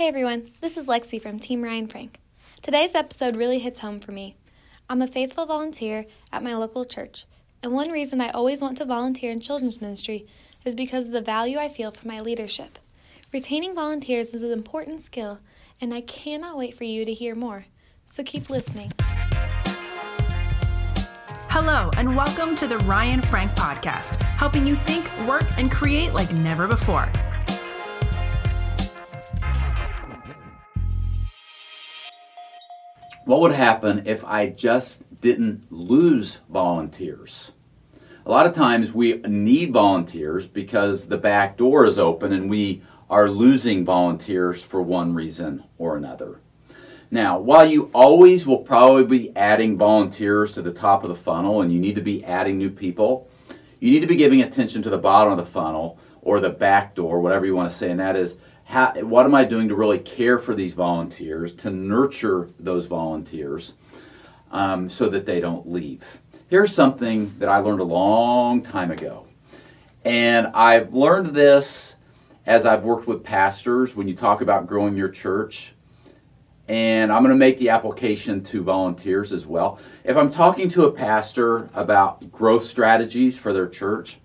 Hey everyone, this is Lexi from Team Ryan Frank. Today's episode really hits home for me. I'm a faithful volunteer at my local church, and one reason I always want to volunteer in children's ministry is because of the value I feel for my leadership. Retaining volunteers is an important skill, and I cannot wait for you to hear more. So keep listening. Hello, and welcome to the Ryan Frank Podcast, helping you think, work, and create like never before. What would happen if I just didn't lose volunteers? A lot of times we need volunteers because the back door is open and we are losing volunteers for one reason or another. Now, while you always will probably be adding volunteers to the top of the funnel and you need to be adding new people, you need to be giving attention to the bottom of the funnel or the back door, whatever you want to say, and that is how, what am I doing to really care for these volunteers, to nurture those volunteers um, so that they don't leave? Here's something that I learned a long time ago. And I've learned this as I've worked with pastors when you talk about growing your church. And I'm going to make the application to volunteers as well. If I'm talking to a pastor about growth strategies for their church,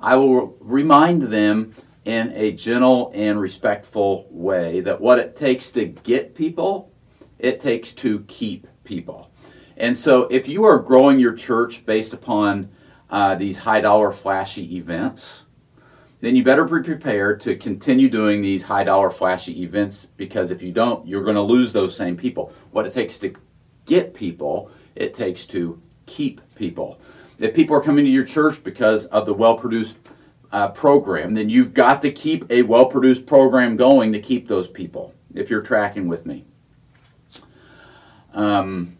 I will remind them in a gentle and respectful way that what it takes to get people, it takes to keep people. And so if you are growing your church based upon uh, these high dollar flashy events, then you better be prepared to continue doing these high dollar flashy events because if you don't, you're going to lose those same people. What it takes to get people, it takes to keep people. If people are coming to your church because of the well produced uh, program, then you've got to keep a well produced program going to keep those people, if you're tracking with me. Um,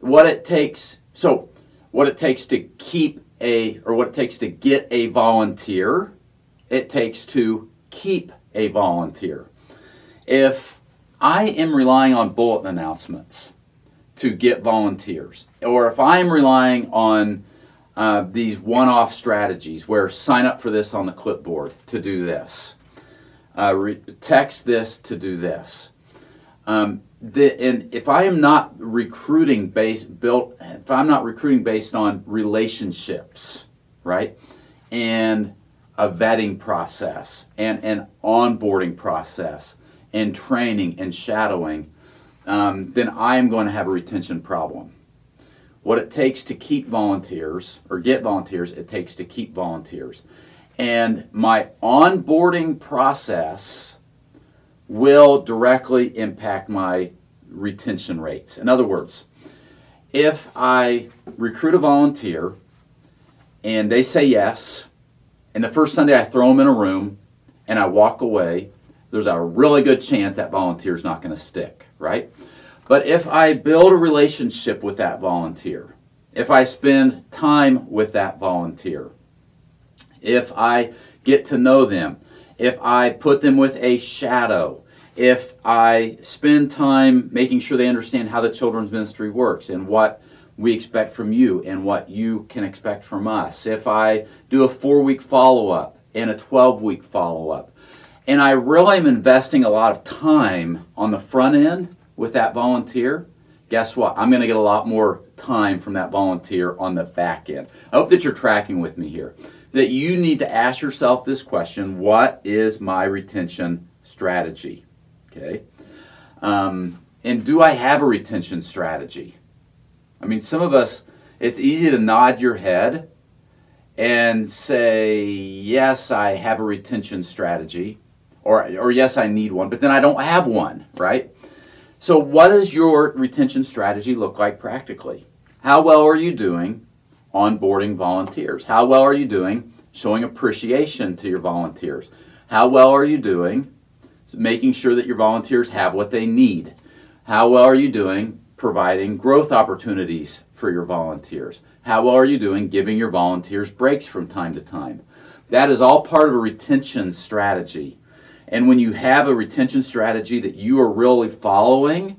what it takes, so what it takes to keep a, or what it takes to get a volunteer, it takes to keep a volunteer. If I am relying on bulletin announcements to get volunteers, or if I am relying on uh, these one-off strategies where sign up for this on the clipboard to do this, uh, re- text this to do this. Um, the, and if I am not recruiting based built, if I'm not recruiting based on relationships, right, and a vetting process and an onboarding process and training and shadowing, um, then I am going to have a retention problem what it takes to keep volunteers or get volunteers, it takes to keep volunteers. And my onboarding process will directly impact my retention rates. In other words, if I recruit a volunteer and they say yes, and the first Sunday I throw them in a room and I walk away, there's a really good chance that volunteer is not going to stick, right? But if I build a relationship with that volunteer, if I spend time with that volunteer, if I get to know them, if I put them with a shadow, if I spend time making sure they understand how the children's ministry works and what we expect from you and what you can expect from us, if I do a four week follow up and a 12 week follow up, and I really am investing a lot of time on the front end with that volunteer, guess what? I'm going to get a lot more time from that volunteer on the back end. I hope that you're tracking with me here. That you need to ask yourself this question What is my retention strategy? Okay. Um, and do I have a retention strategy? I mean, some of us, it's easy to nod your head and say, Yes, I have a retention strategy, or, or yes, I need one, but then I don't have one, right? So, what does your retention strategy look like practically? How well are you doing onboarding volunteers? How well are you doing showing appreciation to your volunteers? How well are you doing making sure that your volunteers have what they need? How well are you doing providing growth opportunities for your volunteers? How well are you doing giving your volunteers breaks from time to time? That is all part of a retention strategy. And when you have a retention strategy that you are really following,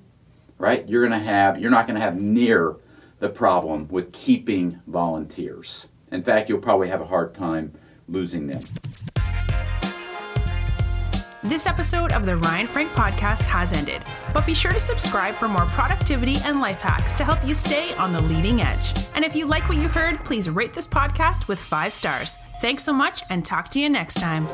right, you're going to have you're not going to have near the problem with keeping volunteers. In fact, you'll probably have a hard time losing them. This episode of the Ryan Frank podcast has ended, but be sure to subscribe for more productivity and life hacks to help you stay on the leading edge. And if you like what you heard, please rate this podcast with five stars. Thanks so much and talk to you next time.